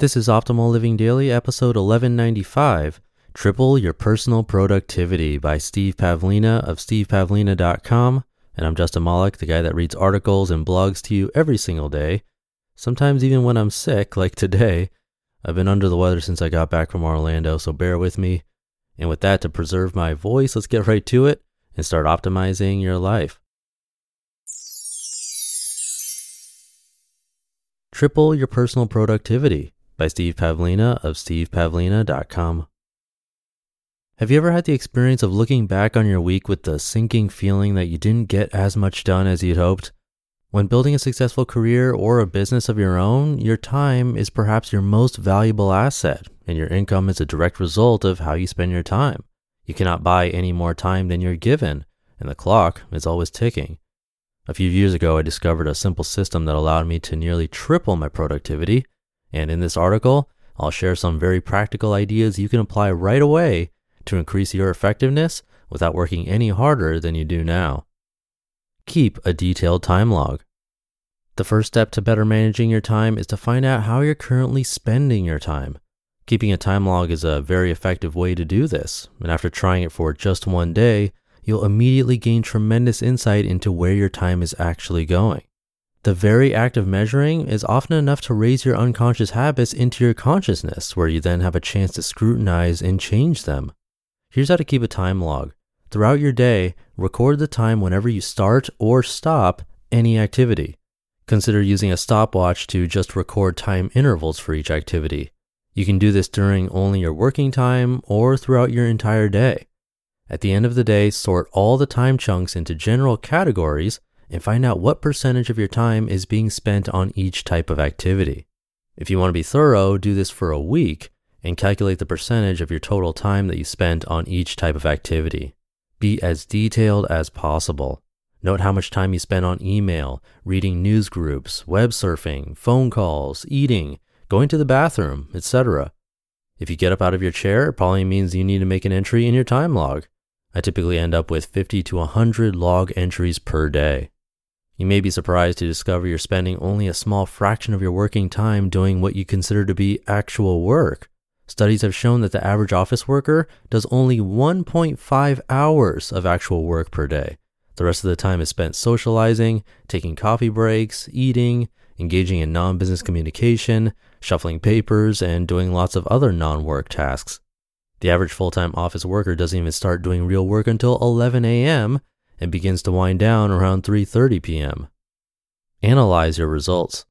This is Optimal Living Daily, episode 1195 Triple Your Personal Productivity by Steve Pavlina of stevepavlina.com. And I'm Justin Malik, the guy that reads articles and blogs to you every single day. Sometimes even when I'm sick, like today. I've been under the weather since I got back from Orlando, so bear with me. And with that, to preserve my voice, let's get right to it and start optimizing your life. Triple Your Personal Productivity by Steve Pavlina of stevepavlina.com. Have you ever had the experience of looking back on your week with the sinking feeling that you didn't get as much done as you'd hoped? When building a successful career or a business of your own, your time is perhaps your most valuable asset, and your income is a direct result of how you spend your time. You cannot buy any more time than you're given, and the clock is always ticking. A few years ago, I discovered a simple system that allowed me to nearly triple my productivity and in this article, I'll share some very practical ideas you can apply right away to increase your effectiveness without working any harder than you do now. Keep a detailed time log. The first step to better managing your time is to find out how you're currently spending your time. Keeping a time log is a very effective way to do this, and after trying it for just one day, you'll immediately gain tremendous insight into where your time is actually going. The very act of measuring is often enough to raise your unconscious habits into your consciousness, where you then have a chance to scrutinize and change them. Here's how to keep a time log. Throughout your day, record the time whenever you start or stop any activity. Consider using a stopwatch to just record time intervals for each activity. You can do this during only your working time or throughout your entire day. At the end of the day, sort all the time chunks into general categories and find out what percentage of your time is being spent on each type of activity. If you want to be thorough, do this for a week and calculate the percentage of your total time that you spent on each type of activity. Be as detailed as possible. Note how much time you spent on email, reading news groups, web surfing, phone calls, eating, going to the bathroom, etc. If you get up out of your chair, it probably means you need to make an entry in your time log. I typically end up with 50 to 100 log entries per day. You may be surprised to discover you're spending only a small fraction of your working time doing what you consider to be actual work. Studies have shown that the average office worker does only 1.5 hours of actual work per day. The rest of the time is spent socializing, taking coffee breaks, eating, engaging in non business communication, shuffling papers, and doing lots of other non work tasks. The average full time office worker doesn't even start doing real work until 11 a.m and begins to wind down around 3:30 p.m. Analyze your results.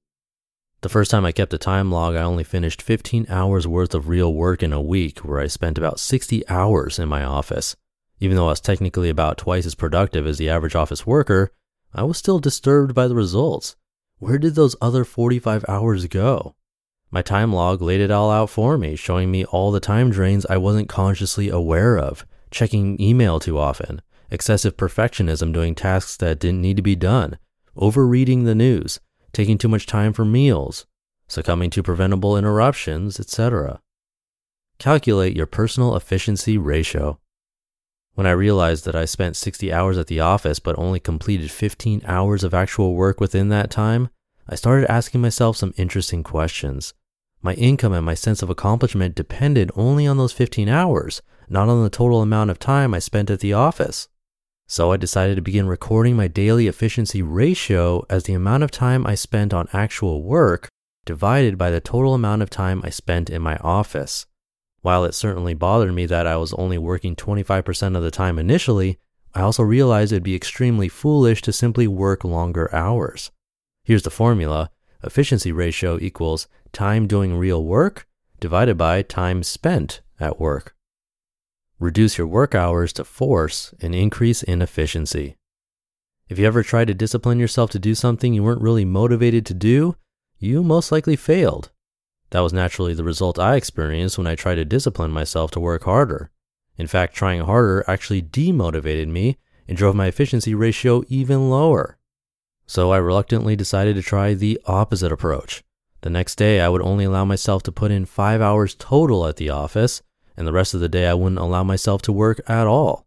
The first time I kept a time log, I only finished 15 hours worth of real work in a week, where I spent about 60 hours in my office. Even though I was technically about twice as productive as the average office worker, I was still disturbed by the results. Where did those other 45 hours go? My time log laid it all out for me, showing me all the time drains I wasn't consciously aware of, checking email too often, excessive perfectionism doing tasks that didn't need to be done, overreading the news, taking too much time for meals, succumbing to preventable interruptions, etc. Calculate your personal efficiency ratio. When I realized that I spent 60 hours at the office but only completed 15 hours of actual work within that time, I started asking myself some interesting questions. My income and my sense of accomplishment depended only on those 15 hours, not on the total amount of time I spent at the office. So I decided to begin recording my daily efficiency ratio as the amount of time I spent on actual work divided by the total amount of time I spent in my office. While it certainly bothered me that I was only working 25% of the time initially, I also realized it'd be extremely foolish to simply work longer hours. Here's the formula efficiency ratio equals time doing real work divided by time spent at work. Reduce your work hours to force an increase in efficiency. If you ever tried to discipline yourself to do something you weren't really motivated to do, you most likely failed. That was naturally the result I experienced when I tried to discipline myself to work harder. In fact, trying harder actually demotivated me and drove my efficiency ratio even lower. So I reluctantly decided to try the opposite approach. The next day, I would only allow myself to put in five hours total at the office, and the rest of the day, I wouldn't allow myself to work at all.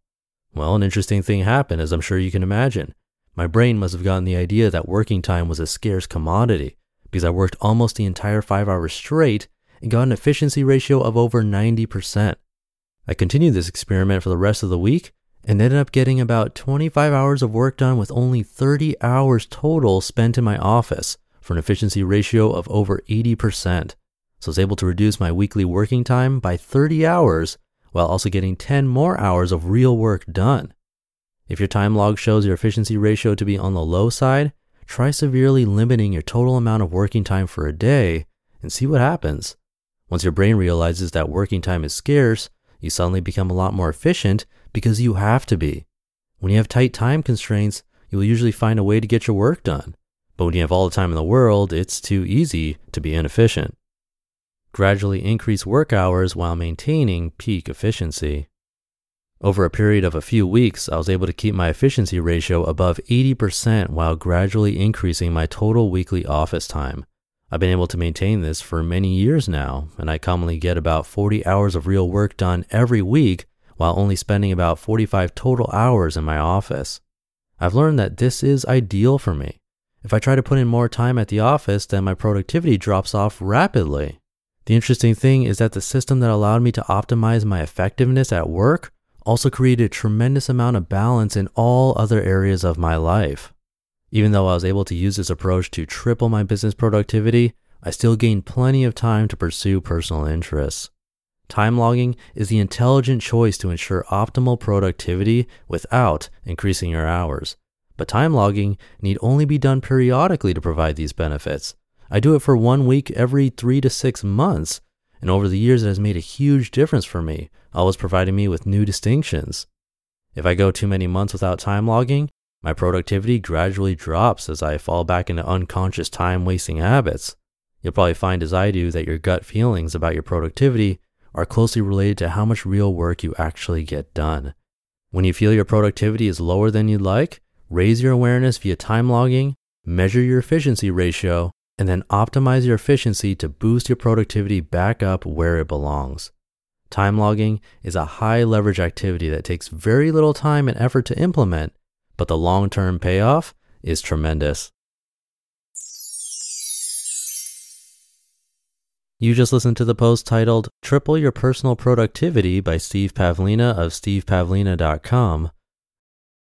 Well, an interesting thing happened, as I'm sure you can imagine. My brain must have gotten the idea that working time was a scarce commodity because I worked almost the entire five hours straight and got an efficiency ratio of over 90%. I continued this experiment for the rest of the week and ended up getting about 25 hours of work done with only 30 hours total spent in my office for an efficiency ratio of over 80%. So I was able to reduce my weekly working time by 30 hours while also getting 10 more hours of real work done. If your time log shows your efficiency ratio to be on the low side, try severely limiting your total amount of working time for a day and see what happens. Once your brain realizes that working time is scarce, you suddenly become a lot more efficient because you have to be. When you have tight time constraints, you will usually find a way to get your work done. But when you have all the time in the world, it's too easy to be inefficient. Gradually increase work hours while maintaining peak efficiency. Over a period of a few weeks, I was able to keep my efficiency ratio above 80% while gradually increasing my total weekly office time. I've been able to maintain this for many years now, and I commonly get about 40 hours of real work done every week while only spending about 45 total hours in my office. I've learned that this is ideal for me. If I try to put in more time at the office, then my productivity drops off rapidly. The interesting thing is that the system that allowed me to optimize my effectiveness at work also created a tremendous amount of balance in all other areas of my life. Even though I was able to use this approach to triple my business productivity, I still gained plenty of time to pursue personal interests. Time logging is the intelligent choice to ensure optimal productivity without increasing your hours. But time logging need only be done periodically to provide these benefits. I do it for one week every three to six months, and over the years it has made a huge difference for me, always providing me with new distinctions. If I go too many months without time logging, my productivity gradually drops as I fall back into unconscious time wasting habits. You'll probably find, as I do, that your gut feelings about your productivity are closely related to how much real work you actually get done. When you feel your productivity is lower than you'd like, raise your awareness via time logging, measure your efficiency ratio, and then optimize your efficiency to boost your productivity back up where it belongs. Time logging is a high leverage activity that takes very little time and effort to implement, but the long term payoff is tremendous. You just listened to the post titled Triple Your Personal Productivity by Steve Pavlina of stevepavlina.com.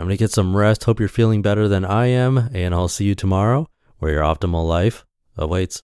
I'm going to get some rest. Hope you're feeling better than I am, and I'll see you tomorrow where your optimal life awaits.